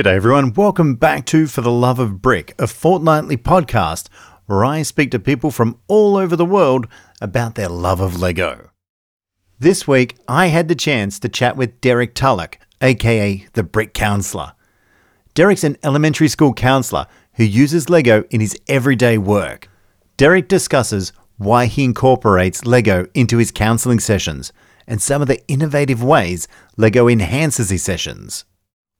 G'day, everyone. Welcome back to For the Love of Brick, a fortnightly podcast where I speak to people from all over the world about their love of Lego. This week, I had the chance to chat with Derek Tulloch, aka the Brick Counselor. Derek's an elementary school counselor who uses Lego in his everyday work. Derek discusses why he incorporates Lego into his counseling sessions and some of the innovative ways Lego enhances his sessions.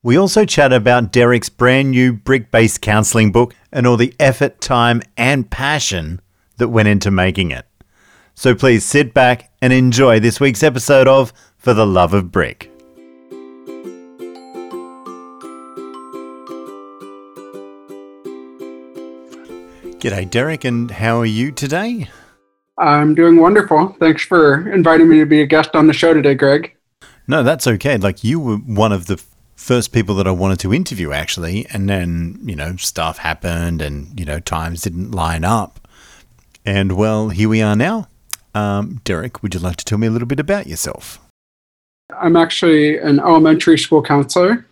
We also chat about Derek's brand new brick based counseling book and all the effort, time, and passion that went into making it. So please sit back and enjoy this week's episode of For the Love of Brick. G'day, Derek, and how are you today? I'm doing wonderful. Thanks for inviting me to be a guest on the show today, Greg. No, that's okay. Like, you were one of the first people that I wanted to interview actually, and then you know stuff happened, and you know times didn't line up, and well, here we are now. Um, Derek, would you like to tell me a little bit about yourself? I'm actually an elementary school counselor.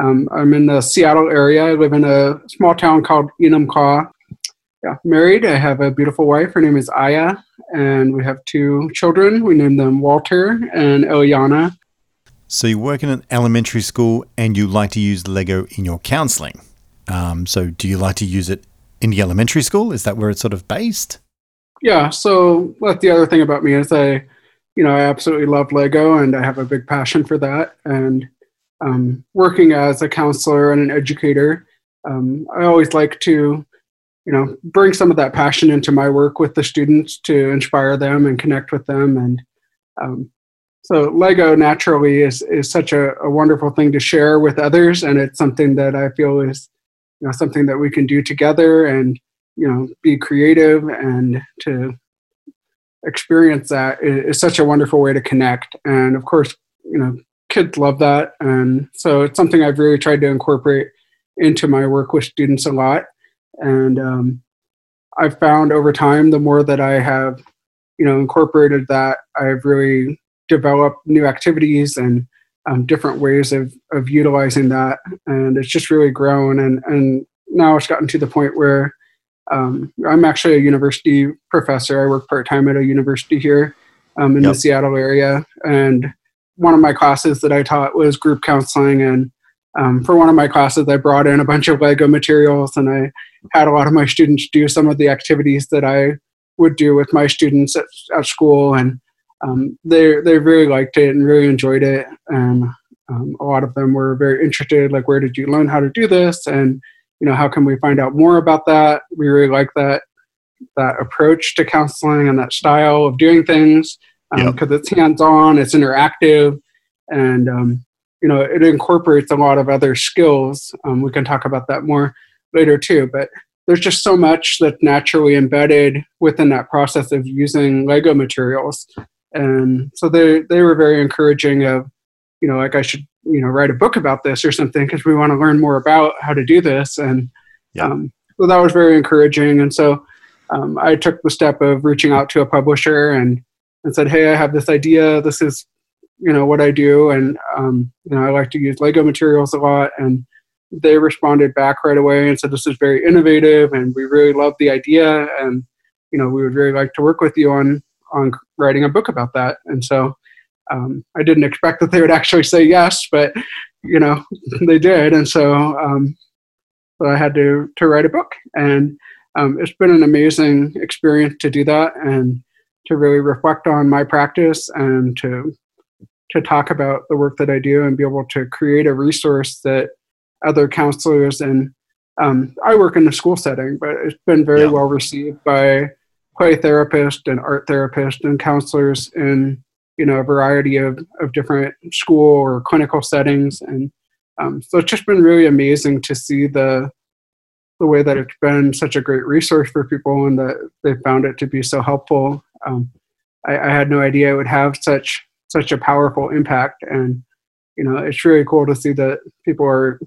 Um, I'm in the Seattle area. I live in a small town called Enumclaw. Yeah, married. I have a beautiful wife. Her name is Aya, and we have two children. We named them Walter and Eliana. So you work in an elementary school and you like to use Lego in your counseling. Um, so do you like to use it in the elementary school? Is that where it's sort of based? Yeah. So that's the other thing about me is I, you know, I absolutely love Lego and I have a big passion for that. And um, working as a counselor and an educator, um, I always like to, you know, bring some of that passion into my work with the students to inspire them and connect with them and um, so Lego naturally is is such a, a, wonderful thing to share with others, and it's something that I feel is you know something that we can do together and you know be creative and to experience that is, is such a wonderful way to connect. And of course, you know kids love that, and so it's something I've really tried to incorporate into my work with students a lot. And um, I've found over time, the more that I have you know incorporated that, I've really develop new activities and um, different ways of, of utilizing that. And it's just really grown. And, and now it's gotten to the point where um, I'm actually a university professor. I work part time at a university here um, in yep. the Seattle area. And one of my classes that I taught was group counseling. And um, for one of my classes, I brought in a bunch of Lego materials and I had a lot of my students do some of the activities that I would do with my students at, at school. And um, they they really liked it and really enjoyed it. And um, a lot of them were very interested, like where did you learn how to do this, and you know how can we find out more about that? We really like that that approach to counseling and that style of doing things because um, yep. it's hands on, it's interactive, and um, you know it incorporates a lot of other skills. Um, we can talk about that more later too, but there's just so much that's naturally embedded within that process of using Lego materials and so they they were very encouraging of you know like i should you know write a book about this or something because we want to learn more about how to do this. And yeah. um, so that was very encouraging. And so um, i took the step of reaching out to a publisher and and said hey i have this idea. This is you know what i do. And um, you know i like to use lego materials a lot. And they responded back right away and said this is very innovative and we really love the idea. And you know we would really like to work with you on on writing a book about that. And so um, I didn't expect that they would actually say yes, but you know they did, and so um, so I had to to write a book, and um, it's been an amazing experience to do that and to really reflect on my practice and to to talk about the work that I do and be able to create a resource that other counselors and um, I work in a school setting, but it's been very yeah. well received by play therapist and art therapist and counselors in you know a variety of, of different school or clinical settings. And um, so it's just been really amazing to see the the way that it's been such a great resource for people and that they found it to be so helpful. Um, I, I, had no idea it would have such such a powerful impact. And you know it's really cool to see that people are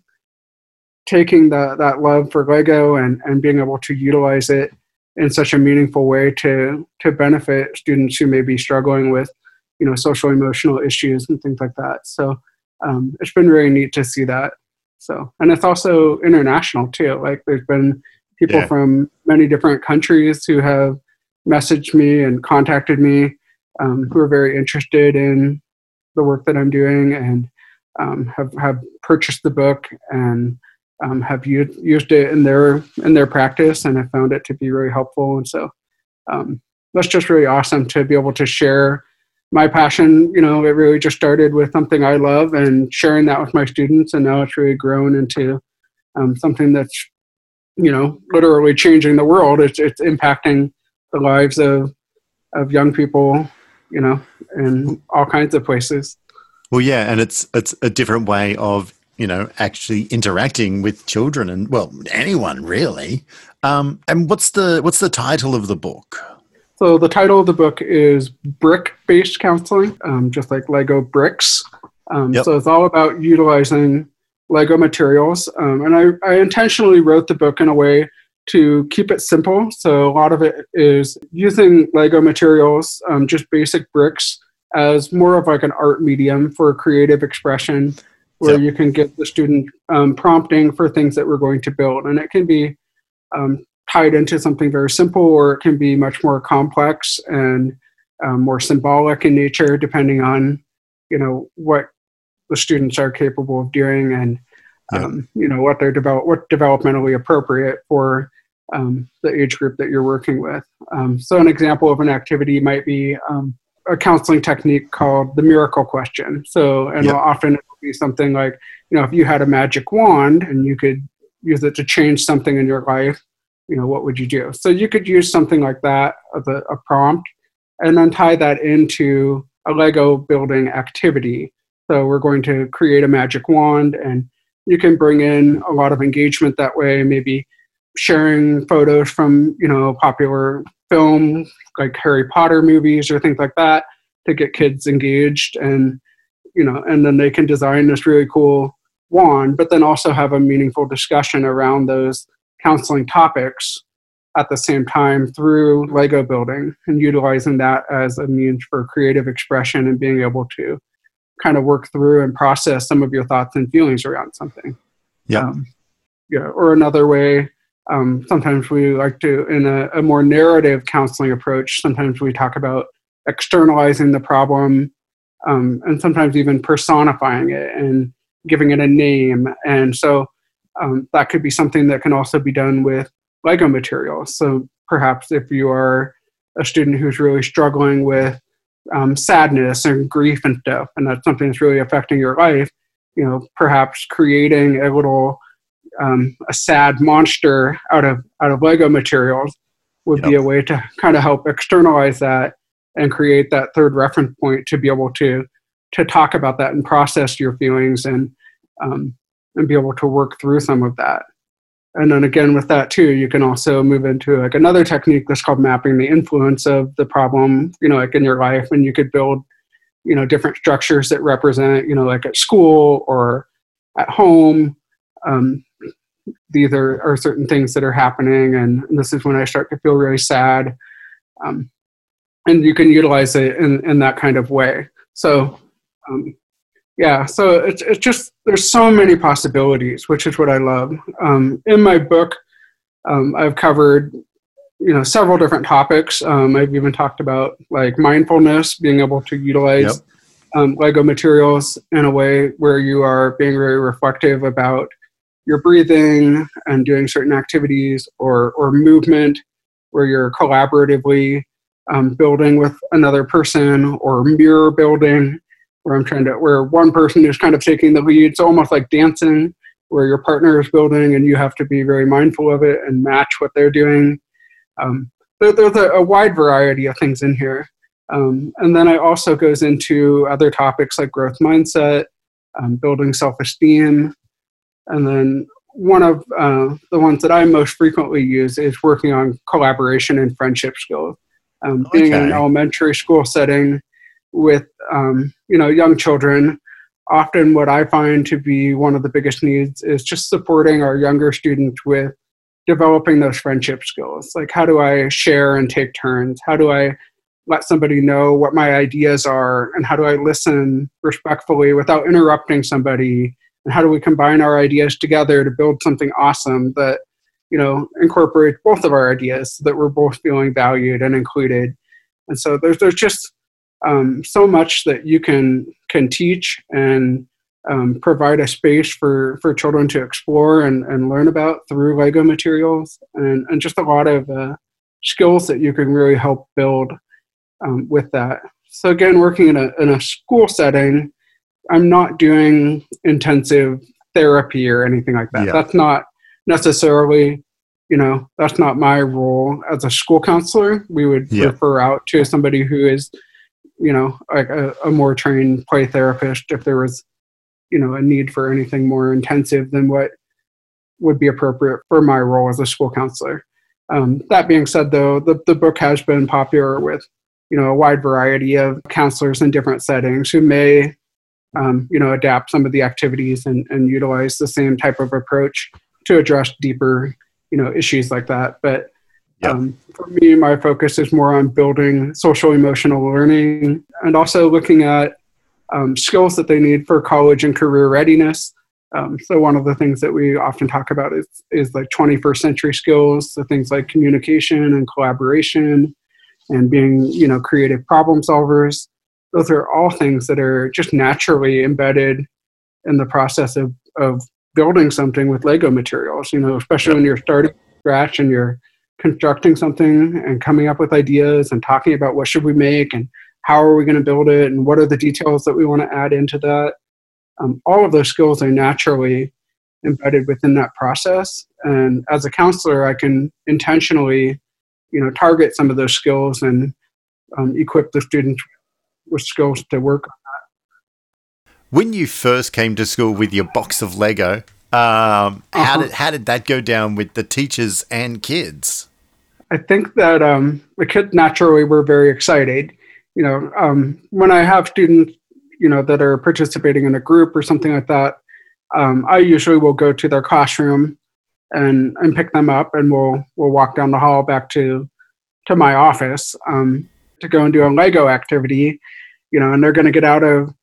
taking that that love for lego and and being able to utilize it in such a meaningful way to to benefit students who may be struggling with you know social emotional issues and things like that so um, it's been really neat to see that So, and it's also international too. Like there's been people Yeah. from many different countries who have messaged me and contacted me um, who are very interested in the work that I'm doing and um, have have purchased the book and um, have used, used it in their in their practice and have found it to be really helpful. And so um, that's just really awesome to be able to share my passion. You know, it really just started with something I love and sharing that with my students, and now it's really grown into um, something that's you know literally changing the world. It's it's impacting the lives of of young people. You know, in all kinds of places. Well, yeah, and it's it's a different way of you know actually interacting with children and well anyone really. Um, and what's the what's the title of the book? So the title of the book is Brick-Based Counseling, um, just like Lego bricks. Um, Yep. So it's all about utilizing Lego materials. Um, and I, I intentionally wrote the book in a way to keep it simple. So a lot of it is using Lego materials, um, just basic bricks, as more of like an art medium for creative expression, where Yep. you can give the student um, prompting for things that we're going to build. And it can be um, tied into something very simple, or it can be much more complex and um, more symbolic in nature, depending on you know what the students are capable of doing and um, you know what they're develop what developmentally appropriate for um, the age group that you're working with. Um, so an example of an activity might be um, a counseling technique called the miracle question. So and Yeah. often it will be something like you know if you had a magic wand and you could use it to change something in your life you know what would you do so you could use something like that as a, a prompt and then tie that into a lego building activity so we're going to create a magic wand and you can bring in a lot of engagement that way maybe sharing photos from you know popular film like harry potter movies or things like that to get kids engaged and you know and then they can design this really cool wand but then also have a meaningful discussion around those counseling topics at the same time through Lego building and utilizing that as a means for creative expression and being able to kind of work through and process some of your thoughts and feelings around something. Yeah. Um, yeah. Or another way, um, sometimes we like to, in a, a more narrative counseling approach, sometimes we talk about externalizing the problem um, and sometimes even personifying it and giving it a name. And so um, that could be something that can also be done with Lego materials. So perhaps if you are a student who's really struggling with um, sadness and grief and stuff, and that's something that's really affecting your life, you know, perhaps creating a little um, a sad monster out of out of Lego materials would be a way to kind of help externalize that and create that third reference point to be able to to talk about that and process your feelings and um, and be able to work through some of that. And then again with that too, you can also move into like another technique that's called mapping the influence of the problem, you know, like in your life, and you could build, you know, different structures that represent, you know, like at school or at home. Um, these are, are certain things that are happening, and, and this is when I start to feel really sad. Um, and you can utilize it in, in that kind of way. So, um, yeah, so it's, it's just, there's so many possibilities, which is what I love. Um, in my book, um, I've covered, you know, several different topics. Um, I've even talked about like mindfulness, being able to utilize Yep. um, Lego materials in a way where you are being very reflective about your breathing and doing certain activities or, or movement where you're collaboratively um, building with another person or mirror building where I'm trying to where one person is kind of taking the lead. It's almost like dancing where your partner is building and you have to be very mindful of it and match what they're doing. Um, there, there's a, a wide variety of things in here. Um, and then it also goes into other topics like growth mindset, um, building self-esteem, and then one of uh, the ones that I most frequently use is working on collaboration and friendship skills. Um, being in an elementary school setting with um, you know young children, often what I find to be one of the biggest needs is just supporting our younger students with developing those friendship skills. Like how do I share and take turns? How do I let somebody know what my ideas are and how do I listen respectfully without interrupting somebody and how do we combine our ideas together to build something awesome that you know incorporate both of our ideas so that we're both feeling valued and included? And so there's there's just um, so much that you can can teach and um, provide a space for for children to explore and, and learn about through lego materials and, and just a lot of uh, skills that you can really help build um, with that. So again working in a, in a school setting i'm not doing intensive therapy or anything like that yeah. that's not necessarily you know that's not my role as a school counselor we would yeah. refer out to somebody who is you know like a, a, more trained play therapist if there was you know a need for anything more intensive than what would be appropriate for my role as a school counselor um, that being said though the, the book has been popular with you know a wide variety of counselors in different settings who may um, you know adapt some of the activities and, and utilize the same type of approach to address deeper you know issues like that but Yep. Um, for me, my focus is more on building social emotional learning and also looking at um, skills that they need for college and career readiness. Um, so one of the things that we often talk about is, is like 21st century skills, so things like communication and collaboration and being, you know, creative problem solvers. Those are all things that are just naturally embedded in the process of, of building something with Lego materials, you know, especially when you're starting scratch and you're constructing something and coming up with ideas and talking about what should we make and how are we going to build it and what are the details that we want to add into that. Um, all of those skills are naturally embedded within that process. And as a counselor i can intentionally you know target some of those skills and um, equip the students with skills to work on that when you first came to school with your box of lego um, uh-huh. how did how did that go down with the teachers and kids I think that um, the kids naturally were very excited. You know, um, when I have students, you know, that are participating in a group or something like that, um, I usually will go to their classroom and and pick them up, and we'll we'll walk down the hall back to to my office um, to go and do a Lego activity. You know, and they're going to get out of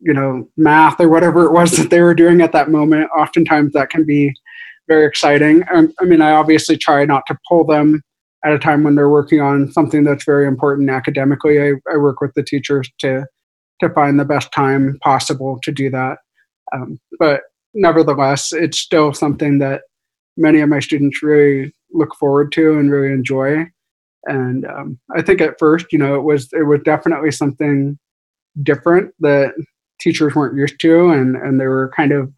you know math or whatever it was that they were doing at that moment. Oftentimes, that can be very exciting. Um, I mean, I obviously try not to pull them at a time when they're working on something that's very important academically. I, I work with the teachers to to find the best time possible to do that. Um, but nevertheless, it's still something that many of my students really look forward to and really enjoy. And um, I think at first, you know, it was it was definitely something different that teachers weren't used to, and and they were kind of,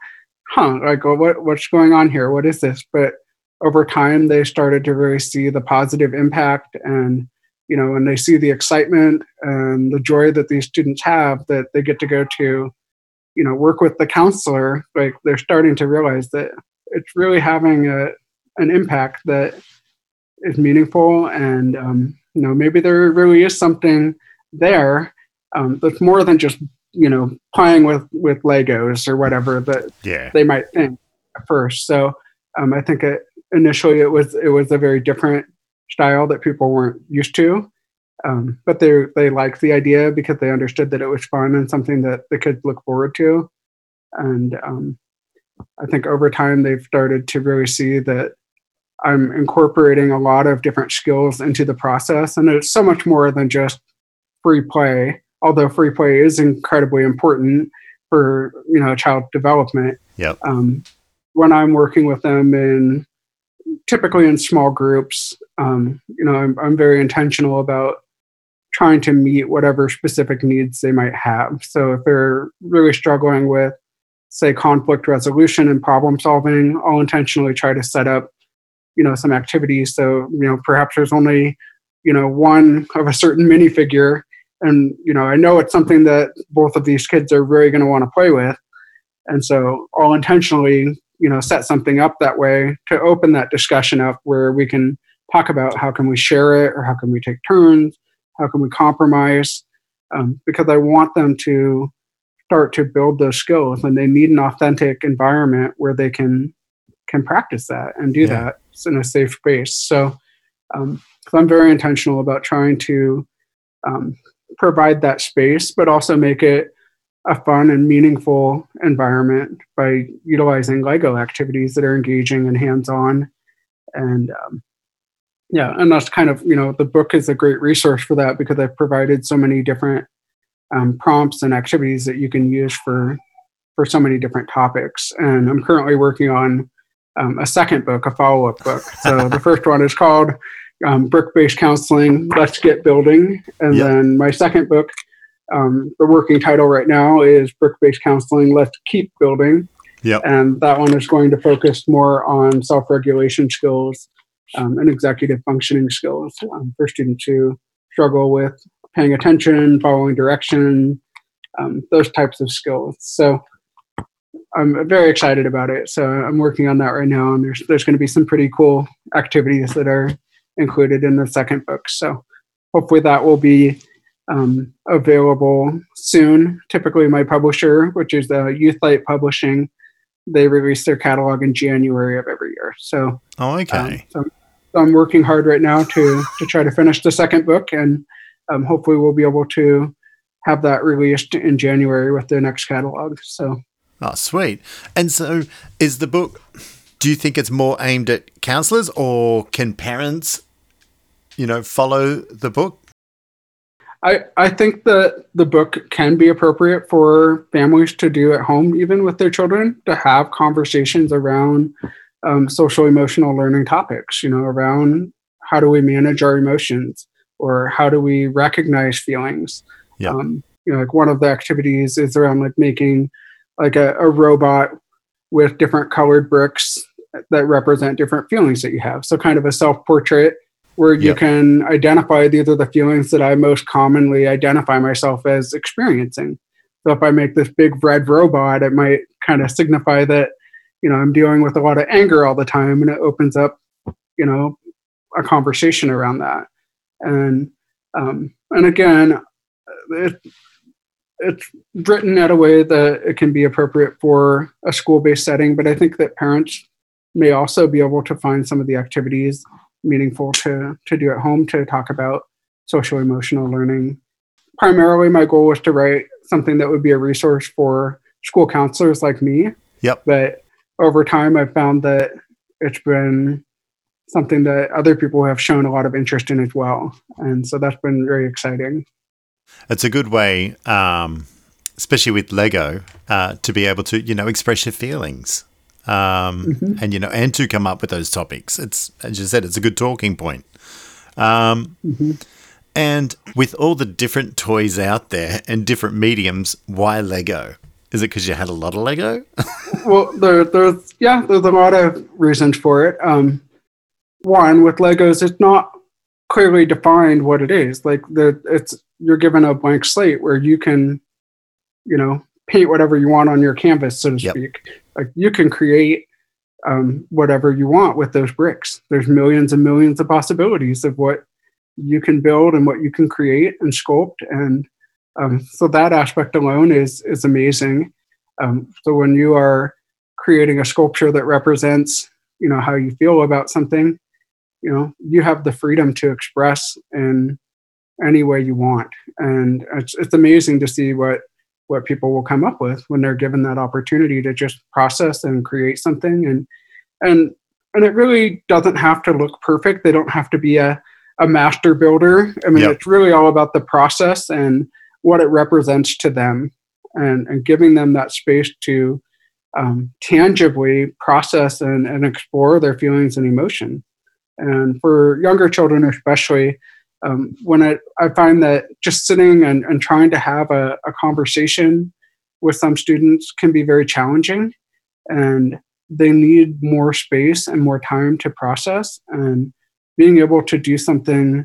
huh, like what what's going on here? What is this? But over time they started to really see the positive impact and you know when they see the excitement and the joy that these students have that they get to go to you know work with the counselor like they're starting to realize that it's really having a, an impact that is meaningful and um, you know maybe there really is something there um, that's more than just you know playing with with legos or whatever that yeah. they might think at first so um, i think it initially it was it was a very different style that people weren't used to. Um, but they they liked the idea because they understood that it was fun and something that the kids look forward to. And um, I think over time they've started to really see that I'm incorporating a lot of different skills into the process, and it's so much more than just free play. Although free play is incredibly important for you know child development. Yep. Um, when I'm working with them in typically in small groups. Um, you know, I'm, I'm very intentional about trying to meet whatever specific needs they might have. So if they're really struggling with, say, conflict resolution and problem solving, I'll intentionally try to set up, you know, some activities. So, you know, perhaps there's only, you know, one of a certain minifigure. And, you know, I know it's something that both of these kids are really going to want to play with. And so I'll intentionally you know set something up that way to open that discussion up where we can talk about how can we share it or how can we take turns how can we compromise um, because i want them to start to build those skills and they need an authentic environment where they can can practice that and do yeah. that in a safe space so um, i'm very intentional about trying to um, provide that space but also make it a fun and meaningful environment by utilizing Lego activities that are engaging and hands-on. And um, yeah, and that's kind of you know the book is a great resource for that because I've provided so many different um, prompts and activities that you can use for for so many different topics. And I'm currently working on um, a second book, a follow-up book. So the first one is called um, Brick-Based Counseling: Let's Get Building, and yep. then my second book, um, the working title right now is Brick-Based Counseling: Let's Keep Building. Yep. And that one is going to focus more on self-regulation skills um, and executive functioning skills um, for students who struggle with paying attention, following direction, um, those types of skills. So I'm very excited about it. So I'm working on that right now, and there's there's going to be some pretty cool activities that are included in the second book. So hopefully that will be um, available soon. Typically, my publisher, which is the YouthLight Publishing, they release their catalog in January of every year. So oh, okay. Um, so, so I'm working hard right now to to try to finish the second book, and um, hopefully we'll be able to have that released in January with the next catalog. So Oh, sweet. And so is the book, do you think it's more aimed at counselors or can parents, you know, follow the book? I, I think that the book can be appropriate for families to do at home, even with their children, to have conversations around um, social emotional learning topics, you know, around how do we manage our emotions or how do we recognize feelings. Yeah. Um, you know, like one of the activities is around like making like a, a robot with different colored bricks that represent different feelings that you have. So kind of a self-portrait where you yep. can identify these are the feelings that I most commonly identify myself as experiencing. So if I make this big red robot, it might kind of signify that, you know, I'm dealing with a lot of anger all the time and it opens up, you know, a conversation around that. And um, and again, it, it's written in a way that it can be appropriate for a school-based setting, but I think that parents may also be able to find some of the activities meaningful to, to do at home to talk about social emotional learning. Primarily, my goal was to write something that would be a resource for school counselors like me. Yep. But over time, I've found that it's been something that other people have shown a lot of interest in as well. And so that's been very exciting. It's a good way, um, especially with Lego, uh, to be able to you know express your feelings, um, mm-hmm. and you know, and to come up with those topics. It's as you said, it's a good talking point. Um, mm-hmm. And with all the different toys out there and different mediums, why Lego? Is it because you had a lot of Lego? well, there, there's yeah, there's a lot of reasons for it. Um, one with Legos, it's not clearly defined what it is. Like the it's you're given a blank slate where you can, you know, paint whatever you want on your canvas, so to yep. speak. Like you can create um, whatever you want with those bricks. There's millions and millions of possibilities of what you can build and what you can create and sculpt, and um, so that aspect alone is is amazing. Um, so when you are creating a sculpture that represents, you know, how you feel about something, you know, you have the freedom to express in any way you want. And it's, it's amazing to see what, what people will come up with when they're given that opportunity to just process and create something. And, and, and it really doesn't have to look perfect. They don't have to be a, a master builder. I mean, yep. it's really all about the process and what it represents to them and, and giving them that space to um, tangibly process and, and explore their feelings and emotion. And for younger children, especially, um, when I, I find that just sitting and, and trying to have a, a conversation with some students can be very challenging and they need more space and more time to process and being able to do something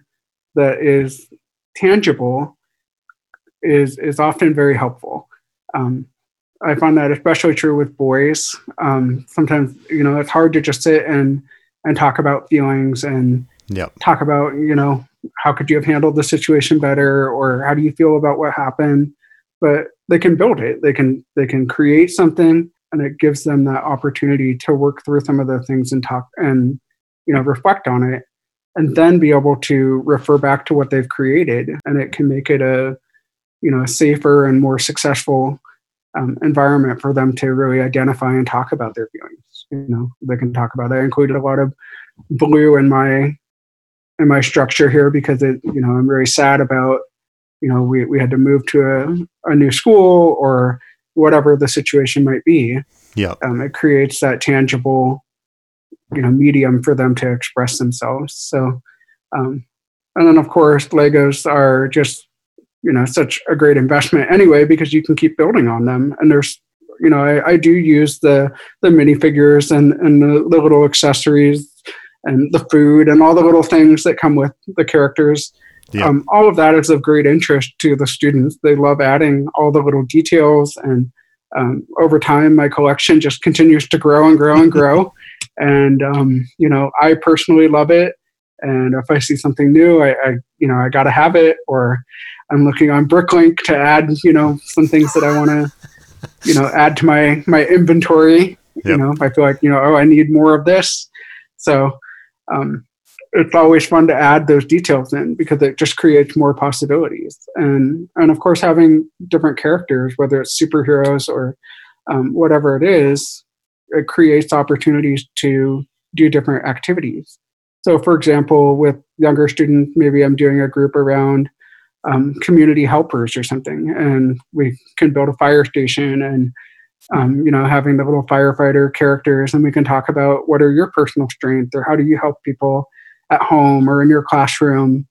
that is tangible is is often very helpful um, i find that especially true with boys um, sometimes you know it's hard to just sit and and talk about feelings and yep. talk about you know how could you have handled the situation better or how do you feel about what happened but they can build it they can they can create something and it gives them that opportunity to work through some of the things and talk and you know reflect on it and then be able to refer back to what they've created and it can make it a you know a safer and more successful um, environment for them to really identify and talk about their feelings. You know, they can talk about. It. I included a lot of blue in my in my structure here because it, you know, I'm very sad about, you know, we we had to move to a, a new school or whatever the situation might be. Yeah, um, it creates that tangible, you know, medium for them to express themselves. So, um, and then of course, Legos are just you know such a great investment anyway because you can keep building on them and there's you know i, I do use the the minifigures and and the, the, little accessories and the food and all the little things that come with the characters yeah. um, all of that is of great interest to the students they love adding all the little details and um, over time my collection just continues to grow and grow and grow and um, you know i personally love it and if i see something new i, I you know i gotta have it or I'm looking on Bricklink to add, you know, some things that I want to, you know, add to my my inventory. Yep. You know, I feel like you know, oh, I need more of this. So um, it's always fun to add those details in because it just creates more possibilities. And and of course, having different characters, whether it's superheroes or um, whatever it is, it creates opportunities to do different activities. So, for example, with younger students, maybe I'm doing a group around um, community helpers or something, and we can build a fire station and um, you know having the little firefighter characters, and we can talk about what are your personal strengths or how do you help people at home or in your classroom.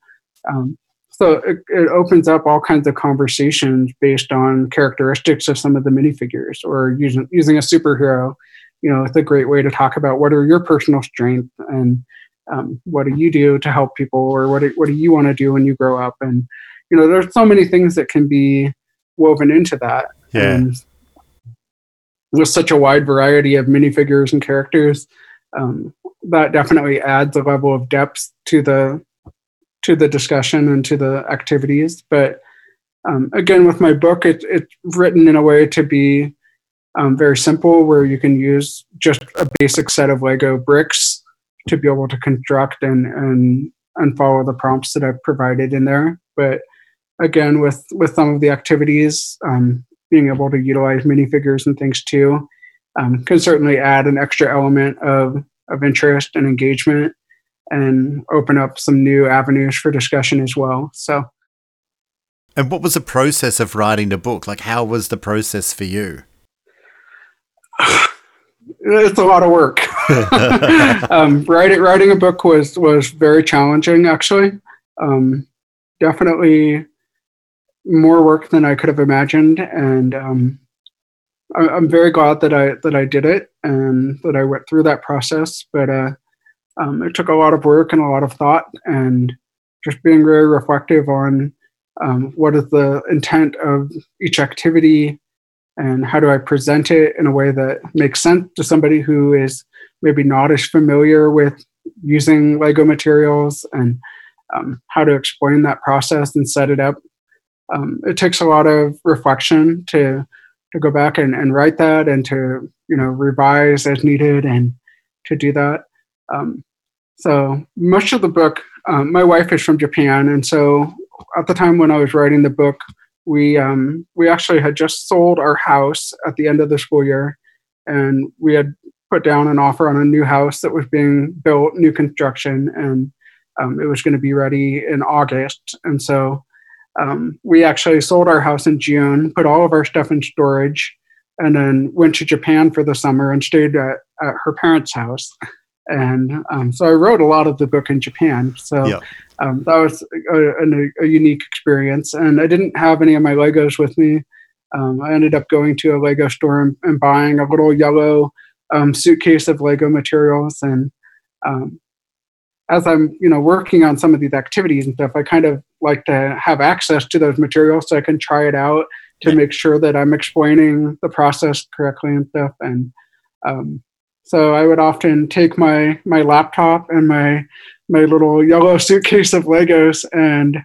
Um, so it, it, opens up all kinds of conversations based on characteristics of some of the minifigures or using using a superhero. You know, it's a great way to talk about what are your personal strengths and um, what do you do to help people or what do, what do you want to do when you grow up and you know there's so many things that can be woven into that yeah. and there's such a wide variety of minifigures and characters um, that definitely adds a level of depth to the to the discussion and to the activities. But um, again with my book it, it's written in a way to be um, very simple where you can use just a basic set of lego bricks to be able to construct and and and follow the prompts that i've provided in there. But again with with some of the activities um, being able to utilize minifigures and things too um, can certainly add an extra element of of interest and engagement and open up some new avenues for discussion as well. So. And what was the process of writing the book? Like how was the process for you? It's a lot of work. Um, writing writing a book was was very challenging actually. Um, definitely more work than I could have imagined, and um, I, am very glad that I that I did it and that I went through that process. But uh, um, it took a lot of work and a lot of thought, and just being very reflective on um, what is the intent of each activity and how do I present it in a way that makes sense to somebody who is maybe not as familiar with using Lego materials and um, how to explain that process and set it up um, it takes a lot of reflection to to go back and, and write that and to you know revise as needed and to do that. Um, so much of the book, um, my wife is from Japan, and so at the time when I was writing the book, we um, we actually had just sold our house at the end of the school year, and we had put down an offer on a new house that was being built, new construction, and um, it was going to be ready in August, and so um, we actually sold our house in June, put all of our stuff in storage, and then went to Japan for the summer and stayed at, at her parents' house. And um, so I wrote a lot of the book in Japan. So yeah. um, that was a, a, a, unique experience. And I didn't have any of my Legos with me. Um, I ended up going to a Lego store and, and buying a little yellow um, suitcase of Lego materials. And um, as I'm, you know, working on some of these activities and stuff, I kind of like to have access to those materials so I can try it out to yeah. make sure that I'm explaining the process correctly and stuff. And um, so I would often take my my laptop and my my little yellow suitcase of Legos and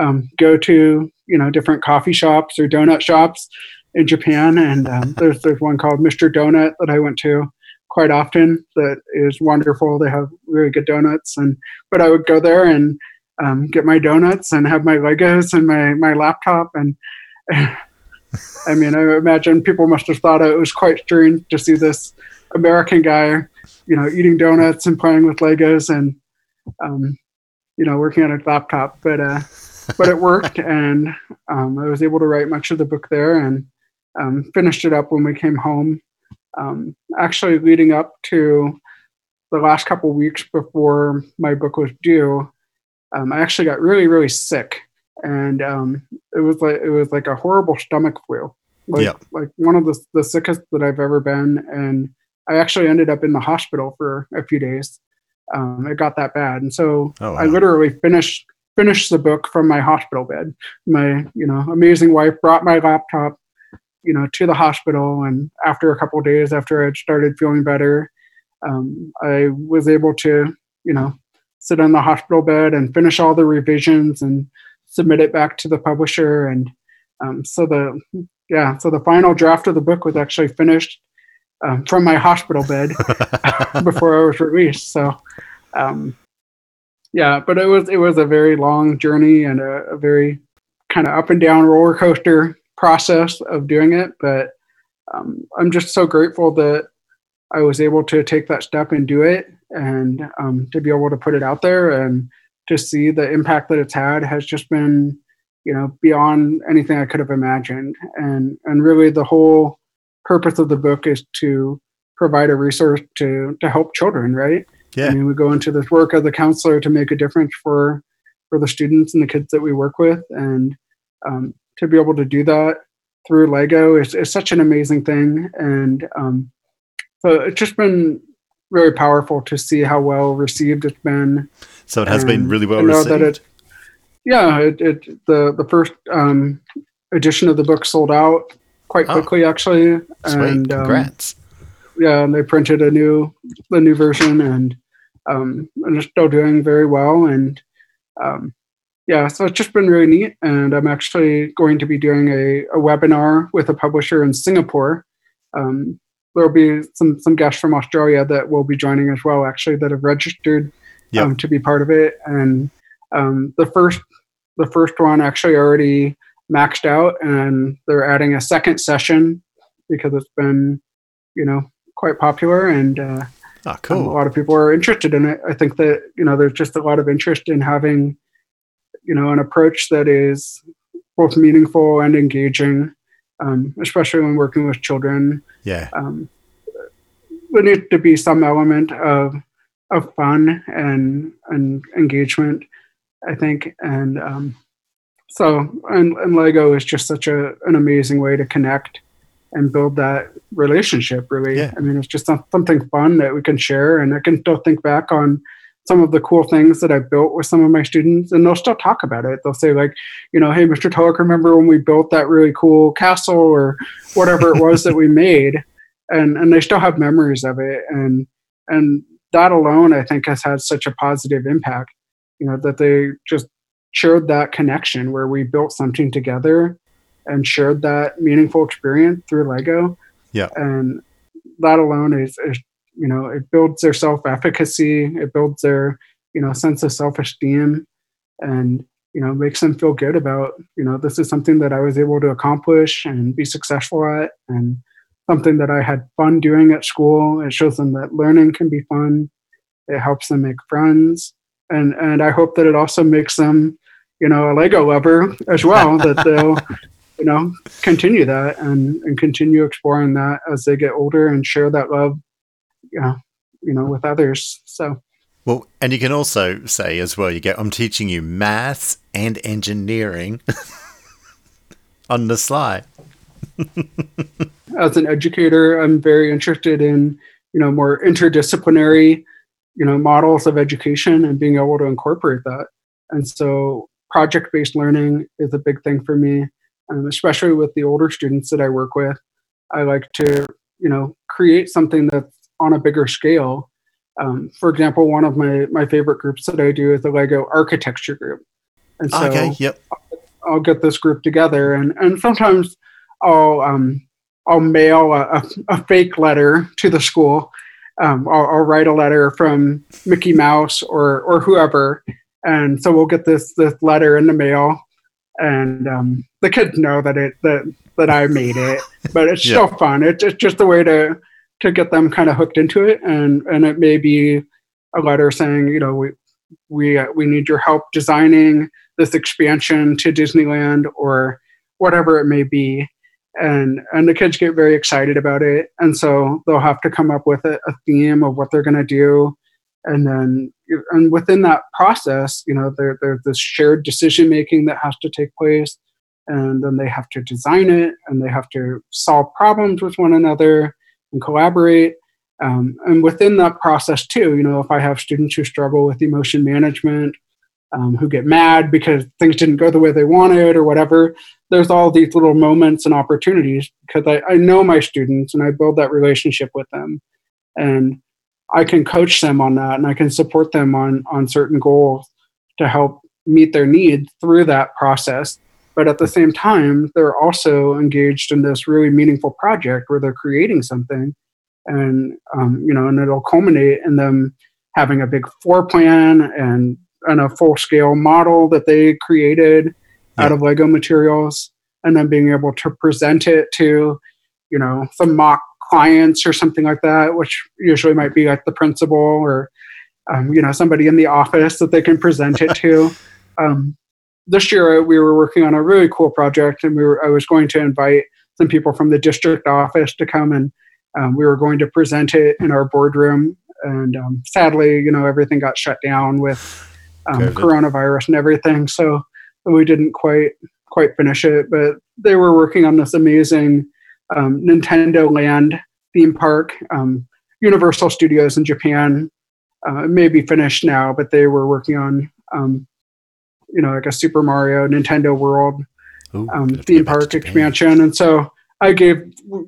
um, go to you know different coffee shops or donut shops in Japan. And um, there's there's one called Mr. Donut that I went to quite often that is wonderful. They have really good donuts, and but I would go there and um, get my donuts and have my Legos and my my laptop and I mean, I imagine people must have thought it was quite strange to see this American guy, you know, eating donuts and playing with Legos and, um, you know, working on a laptop. But uh, but it worked, and um, I was able to write much of the book there and um, finished it up when we came home. Um, actually, leading up to the last couple weeks before my book was due, um, I actually got really, really sick, and um, it was like it was like a horrible stomach flu, like Yeah. like one of the the sickest that I've ever been, and I actually ended up in the hospital for a few days. Um, it got that bad, and so Oh, I literally finished finished the book from my hospital bed. My you know amazing wife brought my laptop, you know, to the hospital, and after a couple of days after I started feeling better, um, I was able to you know sit on the hospital bed and finish all the revisions and submit it back to the publisher, and um, so the yeah so the final draft of the book was actually finished um, from my hospital bed before I was released. So, um, yeah, but it was it was a very long journey and a, a very kind of up and down roller coaster process of doing it. But um, I'm just so grateful that I was able to take that step and do it, and um, to be able to put it out there and to see the impact that it's had has just been you know beyond anything I could have imagined. And and really the whole purpose of the book is to provide a resource to to help children, right? I Yeah. mean, we go into this work as a counselor to make a difference for for the students and the kids that we work with, and um, to be able to do that through Lego is, is such an amazing thing. And um, so it's just been very powerful to see how well received it's been. So it has been really well know that received. it- Yeah, it, it the the first um, edition of the book sold out quite Oh. quickly, actually. Sweet. And um, Congrats. yeah, and they printed a new the new version and um and they're still doing very well and um yeah, so it's just been really neat and I'm actually going to be doing a, a webinar with a publisher in Singapore. Um there'll be some some guests from Australia that will be joining as well actually that have registered Yep. um, to be part of it and um the first the first one actually already maxed out and they're adding a second session because it's been you know quite popular and uh, Oh, um, a lot of people are interested in it. I think that you know there's just a lot of interest in having you know an approach that is both meaningful and engaging, um, especially when working with children. Yeah. Um, there needs to be some element of of fun and and engagement, I think, and um, so and, and Lego is just such a an amazing way to connect and build that relationship. Really, Yeah. I mean, it's just some- something fun that we can share, and I can still think back on some of the cool things that I built with some of my students, and they'll still talk about it. They'll say like, you know, hey, Mr. Tulloch, remember when we built that really cool castle or whatever it was that we made, and and they still have memories of it, and and that alone, I think, has had such a positive impact. You know, that they just shared that connection where we built something together and shared that meaningful experience through Lego. Yeah. And that alone is, is you know, it builds their self efficacy, it builds their, you know, sense of self esteem and, you know, makes them feel good about, you know, this is something that I was able to accomplish and be successful at and something that I had fun doing at school. It shows them that learning can be fun. It helps them make friends. And and I hope that it also makes them, you know, a Lego lover as well, that they'll you know continue that and and continue exploring that as they get older and share that love yeah you know with others. So Well, and you can also say as well, you go, I'm teaching you maths and engineering on the sly. as an educator i'm very interested in you know more interdisciplinary you know models of education and being able to incorporate that. And so project based learning is a big thing for me um, especially with the older students that i work with. I like to you know create something that's on a bigger scale um, for example one of my my favorite groups that i do is the lego architecture group and so okay. Yep. I'll get this group together, and and sometimes I'll um I'll mail a, a, a fake letter to the school. Um, I'll, I'll write a letter from Mickey Mouse or or whoever, and so we'll get this this letter in the mail, and um, the kids know that it that that I made it, but it's Yeah. still fun. It's just, just a way to to get them kind of hooked into it, and and it may be a letter saying, you know, we we we need your help designing this expansion to Disneyland or whatever it may be, and and the kids get very excited about it, and so they'll have to come up with a, a theme of what they're going to do, and then and within that process, you know, there there's this shared decision making that has to take place and then they have to design it and they have to solve problems with one another and collaborate. Um, and within that process too you know if i have students who struggle with emotion management um, who get mad because things didn't go the way they wanted or whatever there's all these little moments and opportunities because I, I know my students and i build that relationship with them. And i can coach them on that and i can support them on on certain goals to help meet their needs through that process but at the same time they're also engaged in this really meaningful project where they're creating something. And um, you know and it'll culminate in them having a big floor plan and and a full scale model that they created out of lego materials and then being able to present it to you know some mock clients or something like that which usually might be like the principal or um, you know somebody in the office that they can present it to. Um, this year we were working on a really cool project and we were i was going to invite some people from the district office to come and um, we were going to present it in our boardroom. And um, sadly you know everything got shut down with um, coronavirus and everything. So we didn't quite quite finish it but they were working on this amazing um, nintendo land theme park. Um, universal studios in japan uh, it may be finished now but they were working on um, you know like a super mario nintendo world Ooh, um, theme go back to park expansion. And so I gave,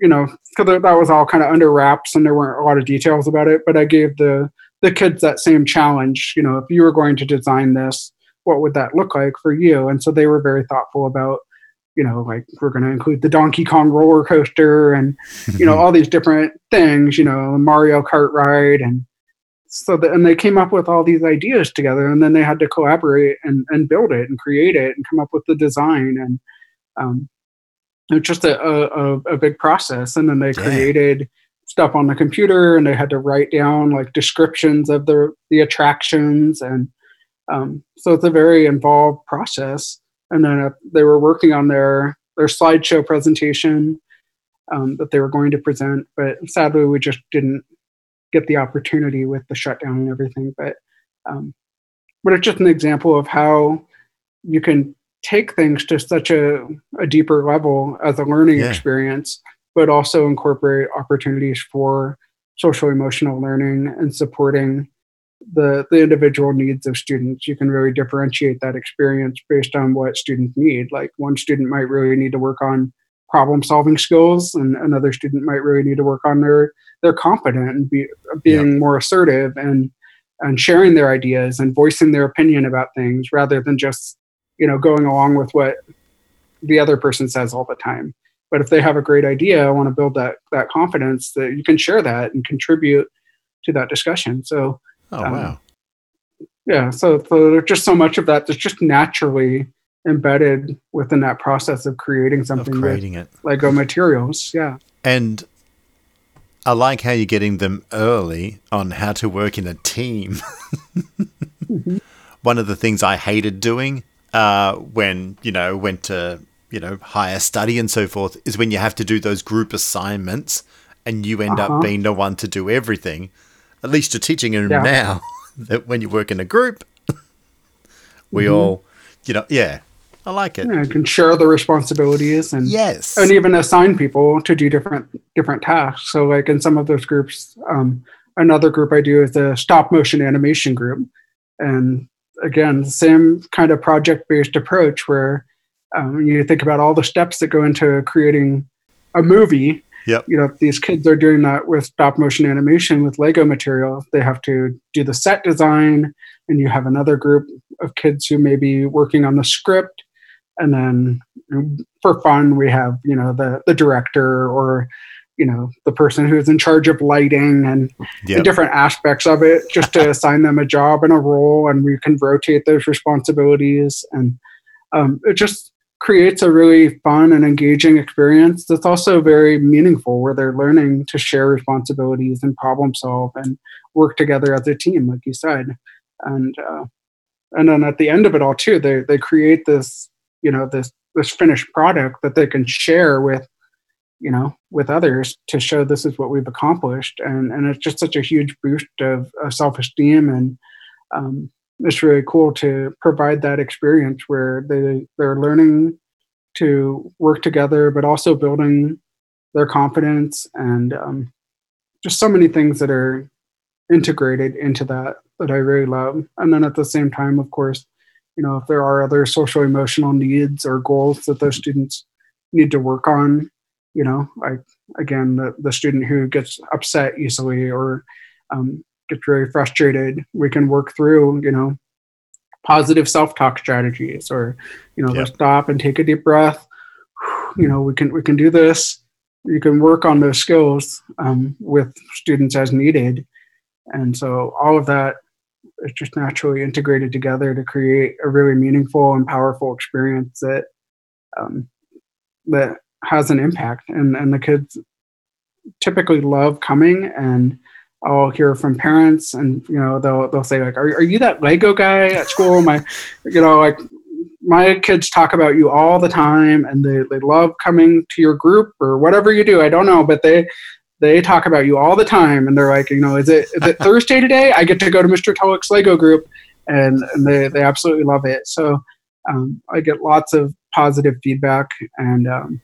you know, because that was all kind of under wraps and there weren't a lot of details about it, but I gave the the kids that same challenge. You know, if you were going to design this, what would that look like for you? And so they were very thoughtful about, you know, like we're going to include the Donkey Kong roller coaster and you know all these different things. You know, Mario Kart ride and so the, and they came up with all these ideas together and then they had to collaborate and, and build it and create it and come up with the design and um, it was just a, a, a big process and then they Yeah. created stuff on the computer and they had to write down like descriptions of the the attractions and um, so it's a very involved process and then uh, they were working on their their slideshow presentation um, that they were going to present but sadly we just didn't get the opportunity with the shutdown and everything but um, but it's just an example of how you can take things to such a, a deeper level as a learning Yeah. experience but also incorporate opportunities for social emotional learning and supporting the the individual needs of students you can really differentiate that experience based on what students need like one student might really need to work on problem solving skills and another student might really need to work on their their confident and be, being more assertive and and sharing their ideas and voicing their opinion about things rather than just you know going along with what the other person says all the time but if they have a great idea i want to build that that confidence that you can share that and contribute to that discussion so Oh um, wow. yeah so, so there's just so much of that that's just naturally embedded within that process of creating Of something with creating it. lego materials yeah And I like how you're getting them early on how to work in a team. One of the things I hated doing uh, when, you know, went to, you know, higher study and so forth is when you have to do those group assignments and you end Uh-huh. up being the one to do everything. At least you're teaching them Yeah. now that when you work in a group, we all, you know, yeah, I like it. yeah, you can share the responsibilities and Yes. and even assign people to do different different tasks. So, like in some of those groups, um, another group I do is the stop motion animation group, and again, the same kind of project based approach where um, you think about all the steps that go into creating a movie. Yep. You know, these kids are doing that with stop motion animation with Lego material. They have to do the set design, and you have another group of kids who may be working on the script and then for fun we have you know the the director or you know the person who's in charge of lighting and, Yep. and different aspects of it just to assign them a job and a role and we can rotate those responsibilities and um, it just creates a really fun and engaging experience that's also very meaningful where they're learning to share responsibilities and problem solve and work together as a team like you said and uh, and then at the end of it all too they they create this you know this this finished product that they can share with you know with others to show this is what we've accomplished and and it's just such a huge boost of, of self-esteem and um, it's really cool to provide that experience where they they're learning to work together, but also building their confidence and um, just so many things that are integrated into that that I really love. And then at the same time, of course, you know, if there are other social emotional needs or goals that those students need to work on, you know, like again, the, the student who gets upset easily or um, gets very frustrated, we can work through, you know, positive self-talk strategies or, you know, yep. stop and take a deep breath. You know, we can we can do this. You can work on those skills um, with students as needed. And so all of that is just naturally integrated together to create a really meaningful and powerful experience that um, that has an impact. And and the kids typically love coming and I'll hear from parents and you know they'll they'll say like are, are you that Lego guy at school my you know like my kids talk about you all the time and they, they love coming to your group or whatever you do I don't know but they they talk about you all the time and they're like you know is it is it Thursday today I get to go to Mr. Tulloch's Lego group and, and they, they absolutely love it so um, I get lots of positive feedback and um,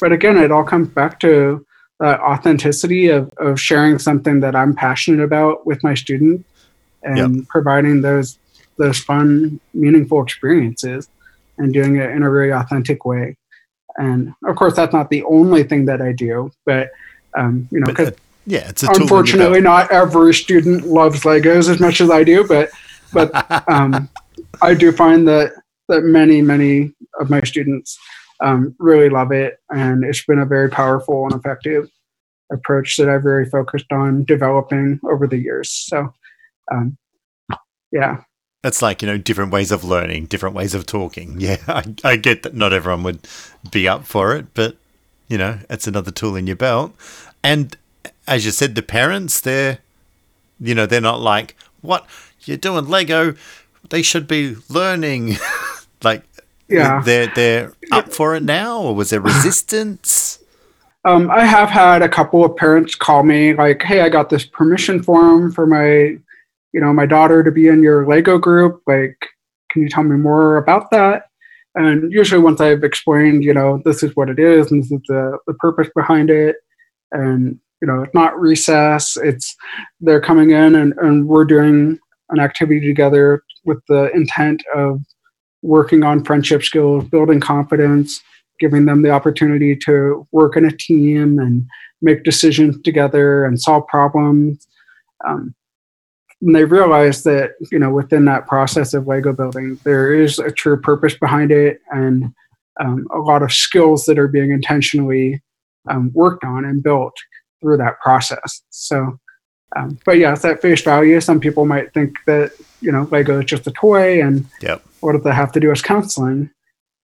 but again it all comes back to authenticity of, of sharing something that I'm passionate about with my student and yep. providing those those fun, meaningful experiences and doing it in a very authentic way. And of course, that's not the only thing that I do, but um, you know, but, uh, yeah, it's unfortunately not every student loves Legos as much as I do, but but um, I do find that that many many of my students um, really love it, and it's been a very powerful and effective approach that I've very focused on developing over the years. So, um, yeah. That's like, you know, different ways of learning, different ways of talking. Yeah, I, I get that not everyone would be up for it, but, you know, it's another tool in your belt. And as you said, the parents, they're, you know, they're not like, what, you're doing Lego, they should be learning. like, yeah. they're they're up for it now or was there resistance? Um, i have had a couple of parents call me like hey i got this permission form for my you know my daughter to be in your lego group. Like can you tell me more about that? And usually once i've explained you know this is what it is and this is the, the purpose behind it and you know it's not recess it's they're coming in and, and we're doing an activity together with the intent of working on friendship skills, building confidence, giving them the opportunity to work in a team and make decisions together and solve problems. Um, and they realize that you know within that process of Lego building, there is a true purpose behind it and um, a lot of skills that are being intentionally um, worked on and built through that process. So, um, but yes, at face value, some people might think that you know Lego is just a toy and yep what that have to do with counseling?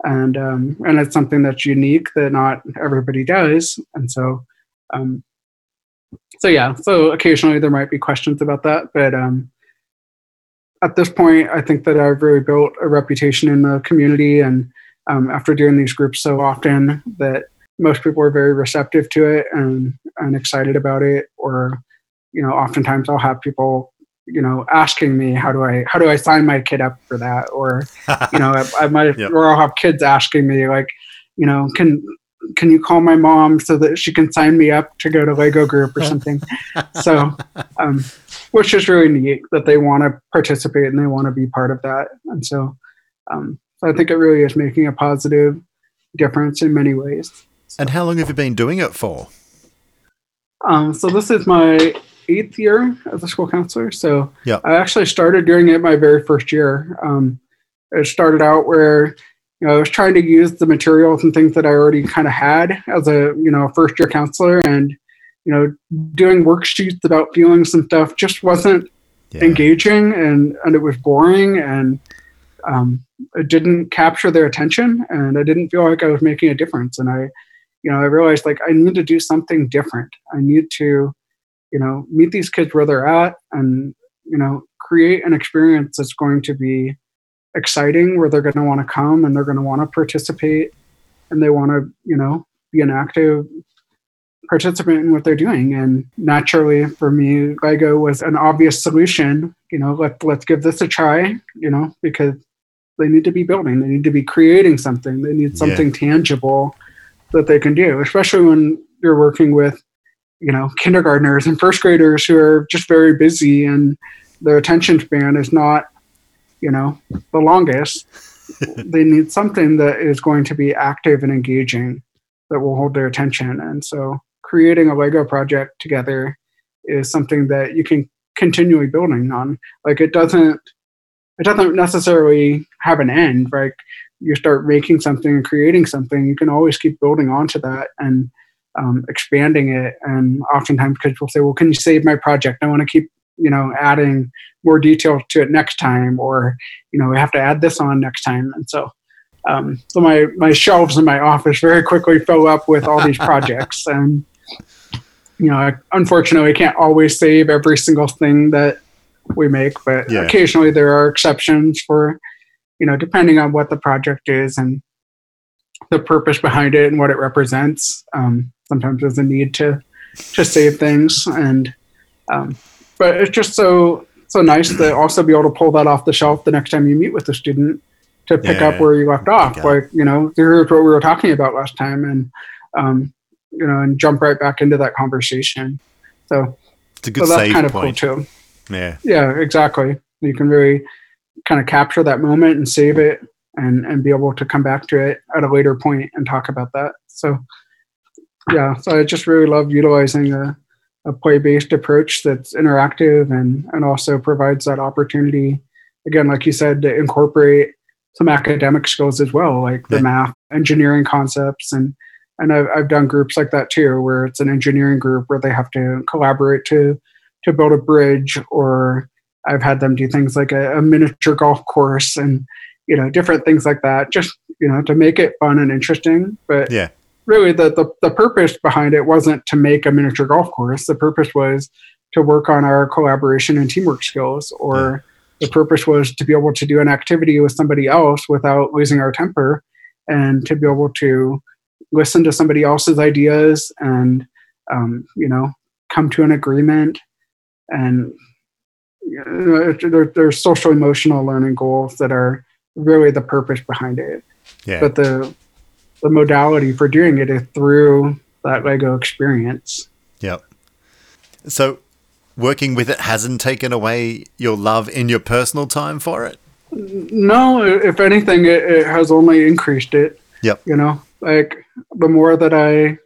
And um, and it's something that's unique that not everybody does. And so, um, so yeah. So occasionally there might be questions about that, but um, at this point, I think that I've really built a reputation in the community, and um, after doing these groups so often, that most people are very receptive to it and and excited about it. Or, you know, oftentimes I'll have people you know asking me how do i how do i sign my kid up for that or you know I, I, might yep. or i'll have kids asking me like you know can can you call my mom so that she can sign me up to go to lego group or something so um, which is really neat that they want to participate and they want to be part of that and so um, i think it really is making a positive difference in many ways so. and how long have you been doing it for um, so this is my eighth year as a school counselor. So yeah. I actually started doing it my very first year. Um, it started out where you know I was trying to use the materials and things that I already kind of had as a you know first year counselor, and you know doing worksheets about feelings and stuff just wasn't yeah. engaging, and and it was boring, and um, it didn't capture their attention, and I didn't feel like I was making a difference. And I, you know, I realized like I need to do something different. I need to, you know, meet these kids where they're at, and you know, create an experience that's going to be exciting, where they're going to want to come and they're going to want to participate, and they want to, you know, be an active participant in what they're doing. And naturally, for me, Lego was an obvious solution. You know, let let's give this a try. You know, because they need to be building, they need to be creating something, they need something yeah. tangible that they can do, especially when you're working with, you know, kindergartners and first graders who are just very busy and their attention span is not, you know, the longest. they need something that is going to be active and engaging that will hold their attention. And so creating a Lego project together is something that you can continually building on. Like it doesn't it doesn't necessarily have an end. Like you start making something and creating something, you can always keep building onto that and um, expanding it. And oftentimes kids will say, "Well, can you save my project? I want to keep you know adding more detail to it next time, or you know we have to add this on next time." And so um, so my my shelves in my office very quickly fill up with all these projects and you know, I unfortunately can't always save every single thing that we make, but yeah. occasionally there are exceptions for, you know, depending on what the project is and the purpose behind it and what it represents. Um, sometimes there's a need to to save things, and um, but it's just so so nice to also be able to pull that off the shelf the next time you meet with the student to pick yeah, up where you left off. Like you know, here's what we were talking about last time, and um, you know, and jump right back into that conversation. So, it's a good so that's kind of point. cool too. Yeah. Yeah, exactly. You can really kind of capture that moment and save it and and be able to come back to it at a later point and talk about that. So yeah, so I just really love utilizing a, a play-based approach that's interactive and and also provides that opportunity again like you said to incorporate some academic skills as well like the yeah. math engineering concepts and and I've, I've done groups like that too where it's an engineering group where they have to collaborate to to build a bridge or i've had them do things like a, a miniature golf course and you know different things like that just you know to make it fun and interesting. But yeah. really the, the the purpose behind it wasn't to make a miniature golf course. The purpose was to work on our collaboration and teamwork skills or yeah. the purpose was to be able to do an activity with somebody else without losing our temper and to be able to listen to somebody else's ideas and um, you know come to an agreement and you know, there, there's social emotional learning goals that are really the purpose behind it. Yeah. but the the modality for doing it is through that lego experience. Yep. So working with it hasn't taken away your love in your personal time for it? No if anything it, it has only increased it yep. you know? Like the more that I,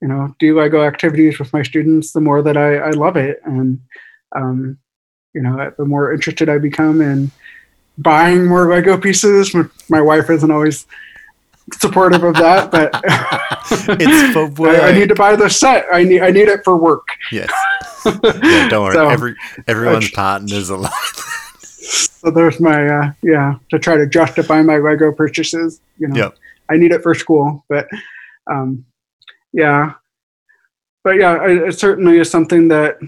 you know, do Lego activities with my students, the more that I, I love it. And, um, you know, the more interested I become in buying more Lego pieces. My wife isn't always supportive of that, but it's. I, I, need to buy the set. I need I need it for work. Yes. yeah, don't worry. So, Every everyone's partners a lot. so there's my uh, yeah to try to justify my Lego purchases. You know, yep. I need it for school, but um, yeah, but yeah, it, it, certainly is something that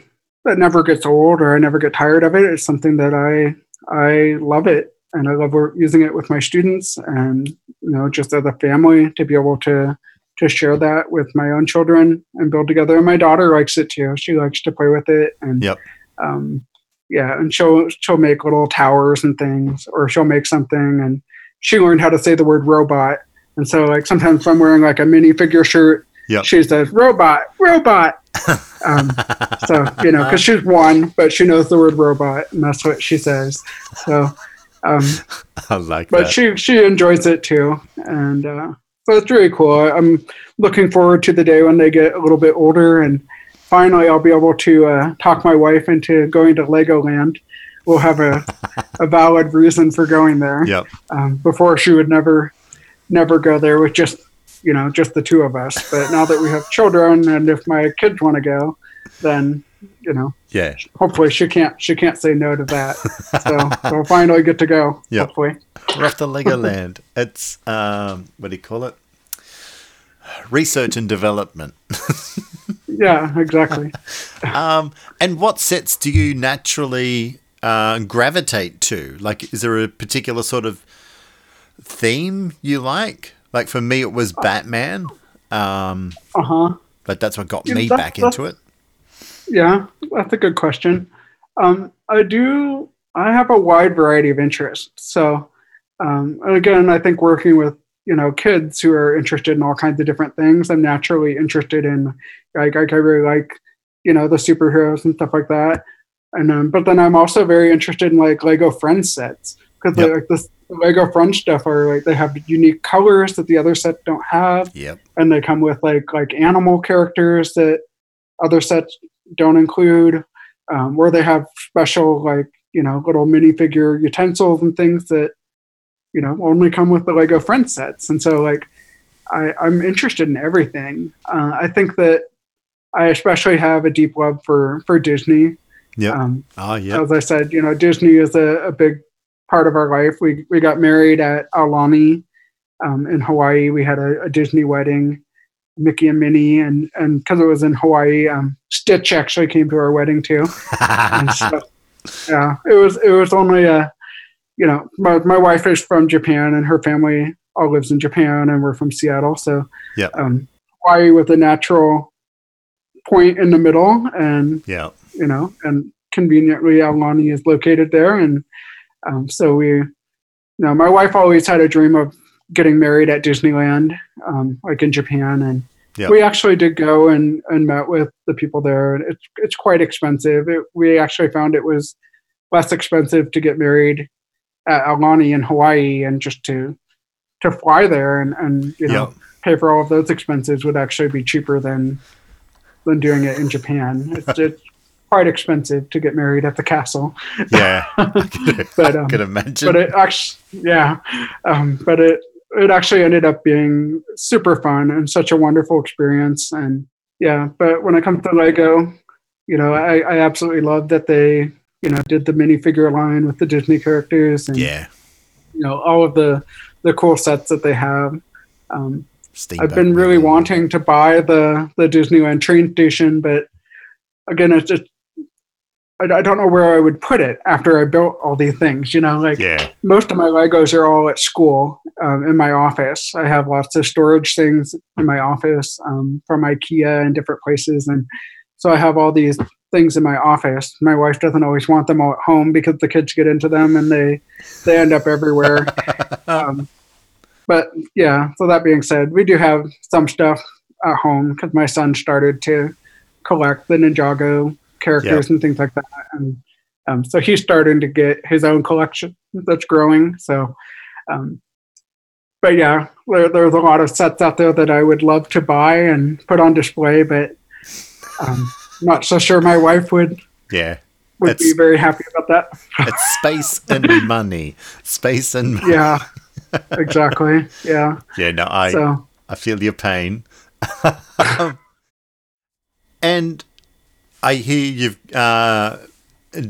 that never gets old, or I never get tired of it. It's something that I I love it, and I love using it with my students, and you know, just as a family to be able to to share that with my own children and build together. And my daughter likes it too. She likes to play with it, and yep. um, yeah, and she'll she'll make little towers and things, or she'll make something, and she learned how to say the word robot and so, like, sometimes if I'm wearing like a mini figure shirt, yep. she says, robot, robot. um, so, you know, because she's one, but she knows the word robot, and that's what she says. So, um, I like but that. she, she enjoys it too. And uh, so it's really cool. I'm looking forward to the day when they get a little bit older and finally I'll be able to uh, talk my wife into going to Legoland. We'll have a, a valid reason for going there. Yep. Um, before she would never never go there with just you know just the two of us. But now that we have children, and if my kids want to go, then you know, Yeah. hopefully she can't she can't say no to that. So we'll finally get to go. Yep. Hopefully. We're off to Legoland. It's um, what do you call it? Research and development. Yeah, exactly. Um, and what sets do you naturally uh, gravitate to? Like, is there a particular sort of theme you like? Like for me, it was Batman. Um, Uh huh. but that's what got Yeah, me back into it. Yeah, that's a good question. Um, I do. I have a wide variety of interests. So, um, and again, I think working with you know kids who are interested in all kinds of different things, I'm naturally interested in. Like, like I really like you know the superheroes and stuff like that. And um, but then I'm also very interested in like Lego friend sets because Yep. like this Lego Friends stuff are like they have unique colors that the other sets don't have Yep. and they come with like like animal characters that other sets don't include um, where they have special like you know little minifigure utensils and things that you know only come with the lego friend sets and so like I, i'm interested in everything uh, i think that i especially have a deep love for for disney Yeah. um, Oh, yeah. as I said, you know, Disney is a, a big part of our life. We we got married at Aulani um, in Hawaii. We had a, a Disney wedding, Mickey and Minnie, and and because it was in Hawaii, um, Stitch actually came to our wedding too. So, yeah, it was it was only a, you know, my my wife is from Japan and her family all lives in Japan, and we're from Seattle, so Yep. um, Hawaii with a natural point in the middle, and yeah. you know, and conveniently Aulani is located there. And um, so we, you know, my wife always had a dream of getting married at Disneyland, um, like in Japan. And Yeah. we actually did go and, and met with the people there. And it's, it's quite expensive. It, we actually found it was less expensive to get married at Aulani in Hawaii and just to, to fly there and, and, you know, Yep. pay for all of those expenses would actually be cheaper than than doing it in Japan. It's, it's quite expensive to get married at the castle, Yeah. I could, but I um, could imagine. but it actually yeah, um, but it it actually ended up being super fun and such a wonderful experience. And yeah, but when it comes to Lego, you know, I, I absolutely love that they you know did the minifigure line with the Disney characters and yeah. you know all of the the cool sets that they have. Um, I've been really wanting to buy the the Disneyland train station, but again, it's just I, I don't know where I would put it after I built all these things. You know, like Yeah. most of my Legos are all at school um, in my office. I have lots of storage things in my office um, from IKEA and different places, and so I have all these things in my office. My wife doesn't always want them all at home because the kids get into them and they they end up everywhere. um, but yeah, so that being said, we do have some stuff at home because my son started to collect the Ninjago characters and things like that, and um, so he's starting to get his own collection that's growing. So, um, but yeah, there, there's a lot of sets out there that I would love to buy and put on display, but um, not so sure my wife would Yeah. would be very happy about that. It's space and money. Space and money. Yeah, exactly. Yeah. Yeah, no, I So I feel your pain. and I hear you've uh,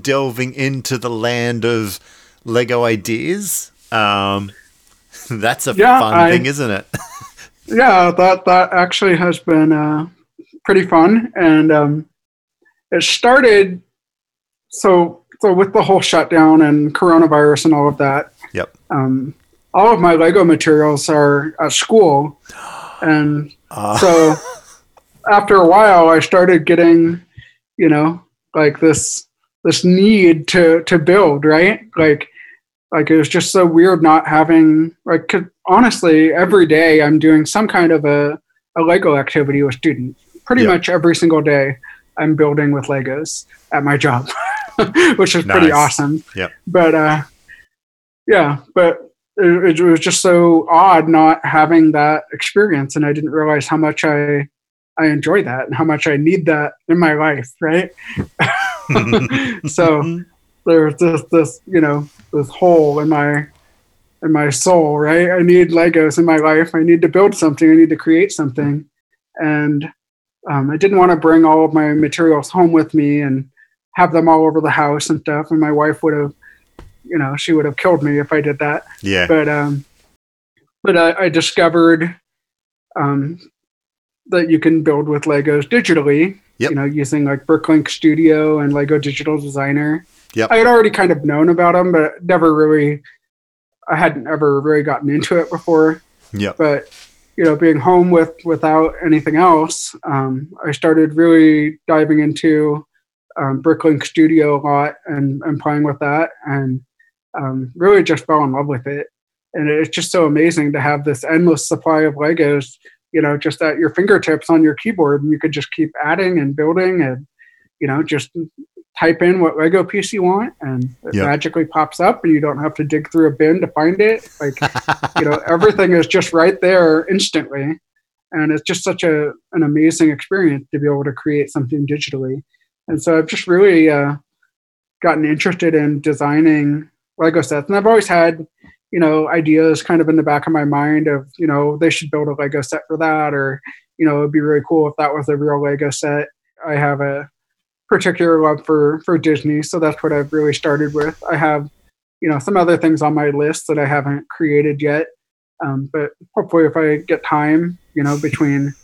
delving into the land of Lego ideas. Um, that's a Yeah, fun I- thing, isn't it? yeah, that that actually has been uh, pretty fun, and um, it started. So so with the whole shutdown and coronavirus and all of that, Yep. um, all of my Lego materials are at school, and Uh, so after a while, I started getting, you know, like this this need to to build, right? Like like it was just so weird not having like honestly every day i'm doing some kind of a, a lego activity with students pretty Yeah. much every single day i'm building with legos at my job which is pretty awesome yeah but uh yeah but it, it was just so odd not having that experience and i didn't realize how much i i enjoy that and how much i need that in my life right so there's this this you know this hole in my in my soul right i need legos in my life i need to build something i need to create something and um, I didn't want to bring all of my materials home with me and have them all over the house and stuff. And my wife would have, you know, she would have killed me if I did that. Yeah. But um, but I, I discovered um, that you can build with Legos digitally. Yep. You know, using like Bricklink Studio and Lego Digital Designer. Yep. I had already kind of known about them, but never really. I hadn't ever really gotten into it before Yeah. but you know being home with without anything else um, i started really diving into um, bricklink studio a lot and, and playing with that and um, really just fell in love with it and it's just so amazing to have this endless supply of legos you know just at your fingertips on your keyboard and you could just keep adding and building and you know just type in what lego piece you want and it Yep. magically pops up and you don't have to dig through a bin to find it. Like you know everything is just right there instantly. And it's just such a an amazing experience to be able to create something digitally. And so i've just really uh, gotten interested in designing lego sets. And i've always had you know ideas kind of in the back of my mind of you know they should build a lego set for that or you know it'd be really cool if that was a real lego set i have a particular love for for disney so that's what i've really started with i have you know some other things on my list that I haven't created yet. Um, but hopefully, if I get time, you know, between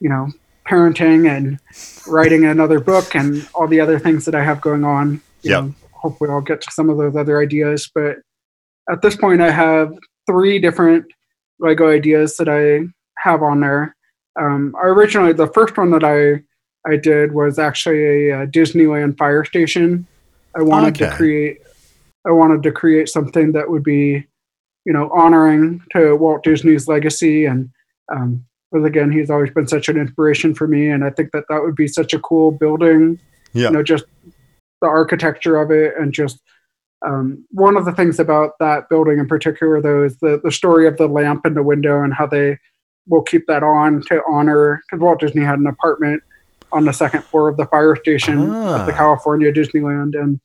you know parenting and writing another book and all the other things that I have going on, know, hopefully I'll get to some of those other ideas. But at this point, I have three different Lego ideas that I have on there. Um, I originally the first one that I I did was actually a, uh Disneyland fire station. I wanted to create I wanted to create something that would be, you know, honoring to Walt Disney's legacy. And um, because again, he's always been such an inspiration for me, and I think that that would be such a cool building. Yeah. You know, just the architecture of it, and just um, one of the things about that building in particular, though, is the the story of the lamp in the window and how they will keep that on to honor because Walt Disney had an apartment on the second floor of the fire station at the Ah. California Disneyland, and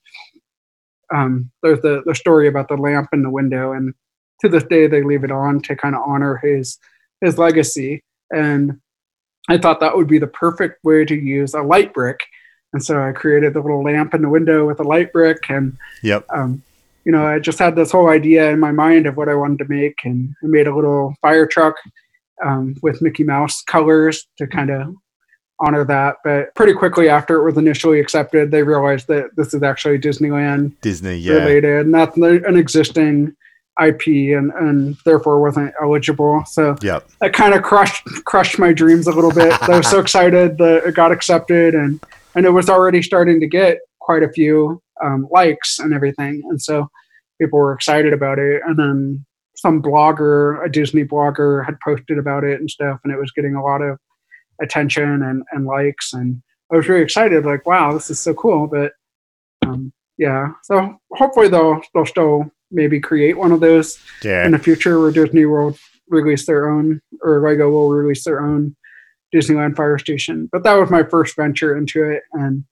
um, there's the the story about the lamp in the window, and to this day they leave it on to kind of honor his his legacy. And I thought that would be the perfect way to use a light brick, and so I created the little lamp in the window with a light brick, and Yep. um, you know, I just had this whole idea in my mind of what I wanted to make, and I made a little fire truck um, with Mickey Mouse colors to kind of honor that. But pretty quickly after it was initially accepted, they realized that this is actually Disneyland Disney. Yeah. related, and that's an existing IP, and and therefore wasn't eligible. So Yep. that kind of crushed crushed my dreams a little bit. I was so excited that it got accepted, and and it was already starting to get quite a few um, likes and everything, and so people were excited about it. And then some blogger, a Disney blogger, had posted about it and stuff, and it was getting a lot of attention and and likes, and I was really excited. Like, wow, this is so cool. But um, yeah, so hopefully they'll they'll still maybe create one of those Yeah. in the future where Disney will release their own or Lego will release their own Disneyland Fire Station. But that was my first venture into it, and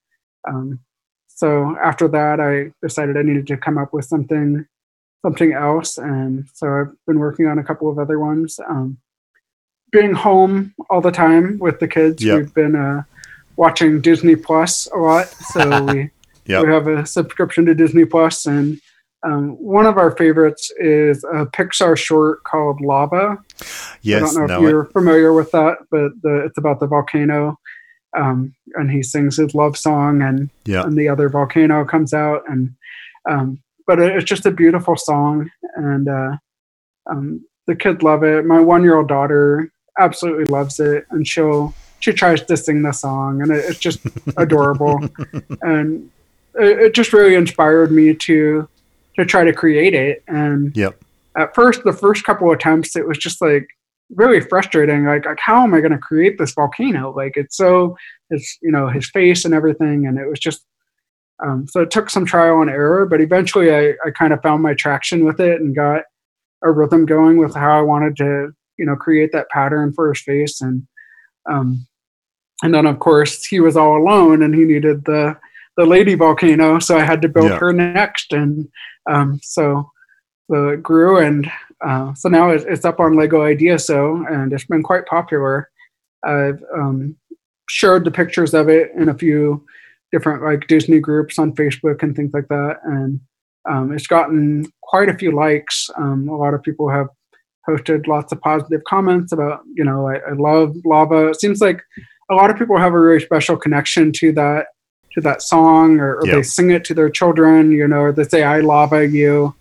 um, so after that, I decided I needed to come up with something something else, and so I've been working on a couple of other ones. Um, being home all the time with the kids, Yep. we've been uh, watching Disney Plus a lot. So we Yep. we have a subscription to Disney Plus, and um, one of our favorites is a Pixar short called Lava. Yes, I don't know if No. you're familiar with that, but the, it's about the volcano, um, and he sings his love song, and Yeah. and the other volcano comes out, and um, but it- it's just a beautiful song, and uh, um, the kids love it. My one-year-old daughter absolutely loves it, and she'll she tries to sing the song, and it, it's just adorable, and it just really inspired me to to try to create it, and Yep. at first the first couple attempts it was just like really frustrating. Like like how am i going to create this volcano? Like it's so it's you know his face and everything and it was just um, so it took some trial and error but eventually I, I kind of found my traction with it and got a rhythm going with how i wanted to you know create that pattern for his face. And um, and then of course he was all alone and he needed the the lady volcano so i had to build Yeah. her next and um, so so it grew and uh, so now it's, it's up on lego idea so and it's been quite popular i've um, shared the pictures of it in a few different like Disney groups on Facebook and things like that, and um, it's gotten quite a few likes. Um, a lot of people have posted lots of positive comments about, you know, I, I love lava. It seems like a lot of people have a really special connection to that to that song, or, or Yep. they sing it to their children, you know, or they say "I lava you."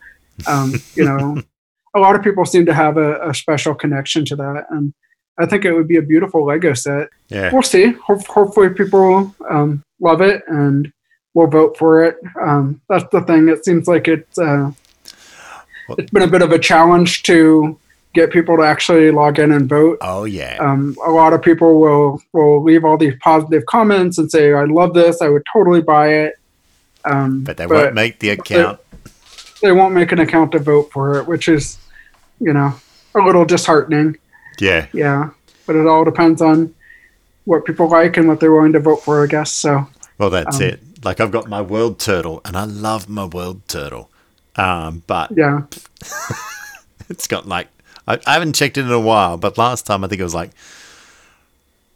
Um, you know, a lot of people seem to have a, a special connection to that, and I think it would be a beautiful Lego set Yeah. we'll see. Ho- hopefully, people um, love it and will vote for it. Um, that's the thing. It seems like it's uh, Well- it's been a bit of a challenge to get people to actually log in and vote. Oh yeah. Um, a lot of people will will leave all these positive comments and say, "I love this. I would totally buy it." Um, but they won't make the account. they won't make an account to vote for it, which is, you know, a little disheartening. Yeah. Yeah, but it all depends on what people like and what they're willing to vote for, I guess. So Well, that's Um, it. Like I've got my world turtle, and I love my world turtle. Um, but yeah, it's got like I, I haven't checked it in a while, but last time I think it was like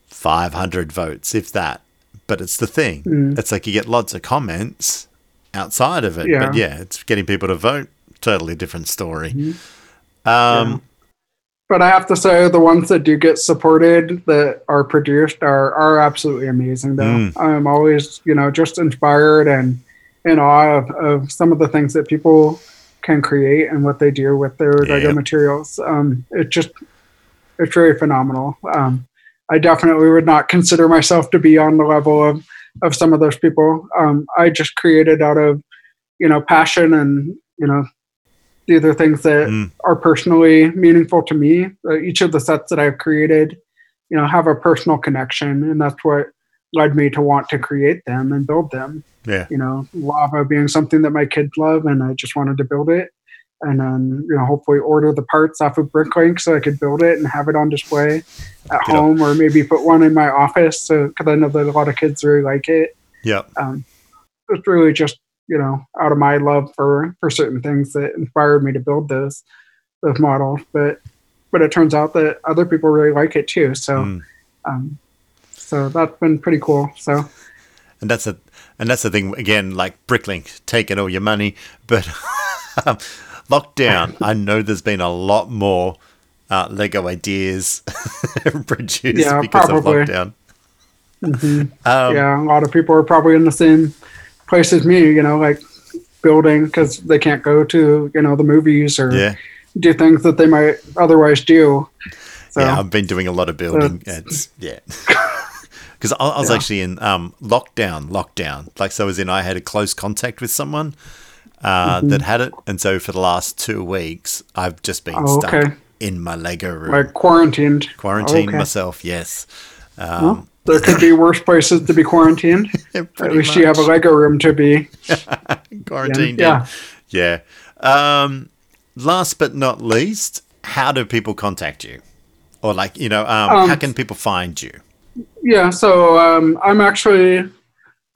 500 votes, if that. But it's the thing. Mm. It's like you get lots of comments outside of it. Yeah. But yeah, it's getting people to vote. Totally different story. Mhm. Um, but I have to say the ones that do get supported that are produced are are absolutely amazing. Though Mm. I'm always you know just inspired and in awe of, of some of the things that people can create and what they do with their Lego materials. Um, it just it's really phenomenal. Um, I definitely would not consider myself to be on the level of of some of those people. Um, I just created out of you know passion and you know these are things that Mm. are personally meaningful to me. Uh, each of the sets that I've created, you know, have a personal connection, and that's what led me to want to create them and build them. yeah. You know, lava being something that my kids love, and I just wanted to build it, and then you know, hopefully order the parts off of Bricklink so I could build it and have it on display at home, or maybe put one in my office, so because I know that a lot of kids really like it Yeah. um, it's really just you know out of my love for for certain things that inspired me to build those those models but but it turns out that other people really like it too so Mm. um so that's been pretty cool so And that's a and that's the thing again, like Bricklink taking all your money, but um, lockdown. I know there's been a lot more uh, Lego ideas produced Yeah, because probably. of lockdown. mhm. Um, yeah a lot of people are probably in the same place as me you know like building because they can't go to you know the movies or yeah, do things that they might otherwise do so yeah. I've been doing a lot of building. That's- It's yeah. Because I, I was Yeah. actually in um, lockdown, lockdown. Like, so as in, I had a close contact with someone uh, Mm-hmm. that had it, and so for the last two weeks, I've just been Oh, stuck okay. in my Lego room, like quarantined quarantined Okay. myself. Yes, um, Well, there could be worse places to be quarantined At least you have a. Lego room to be. quarantined. Yeah. Yeah. yeah. Um, last but not least, how do people contact you? Or like, you know, um, Um, how can people find you? Yeah, so um, I'm actually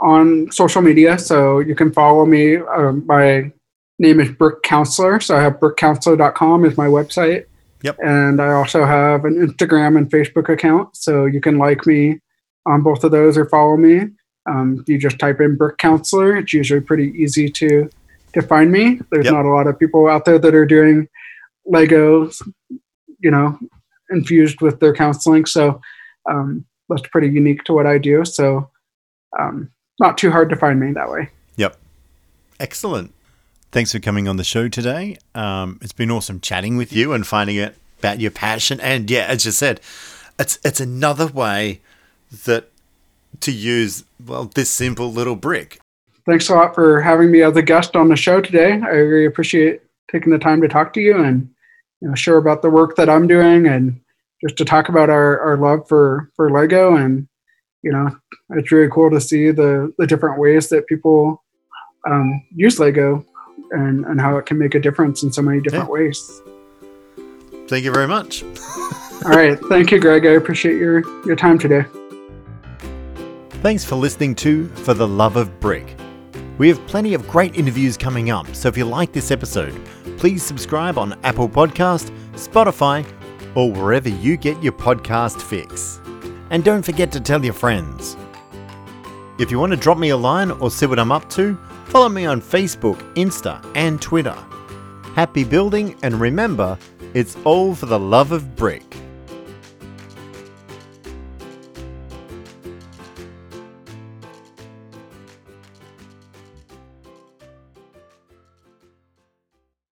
on social media, so you can follow me. Um, my name is Brick Counselor, so I have brickcounselor.com is my website. Yep. And I also have an Instagram and Facebook account, so you can like me on both of those or follow me. Um, you just type in Brick Counselor. It's usually pretty easy to to find me. There's Yep. not a lot of people out there that are doing Legos, you know, infused with their counseling. So um, that's pretty unique to what I do. So um, not too hard to find me that way. Yep. Excellent. Thanks for coming on the show today. Um, it's been awesome chatting with you and finding out about your passion. And yeah, as you said, it's it's another way that to use well this simple little brick. Thanks a lot for having me as a guest on the show today. I really appreciate taking the time to talk to you and you know share about the work that I'm doing and just to talk about our, our love for for Lego and you know it's really cool to see the the different ways that people um, use Lego and and how it can make a difference in so many different Yeah. ways. Thank you very much. All right, thank you, Greg. I appreciate your your time today. Thanks for listening to For the Love of Brick. We have plenty of great interviews coming up, so if you like this episode, please subscribe on Apple Podcast, Spotify, or wherever you get your podcast fix. And don't forget to tell your friends. If you want to drop me a line or see what I'm up to, follow me on Facebook, Insta, and Twitter. Happy building, and remember, it's all for the love of brick.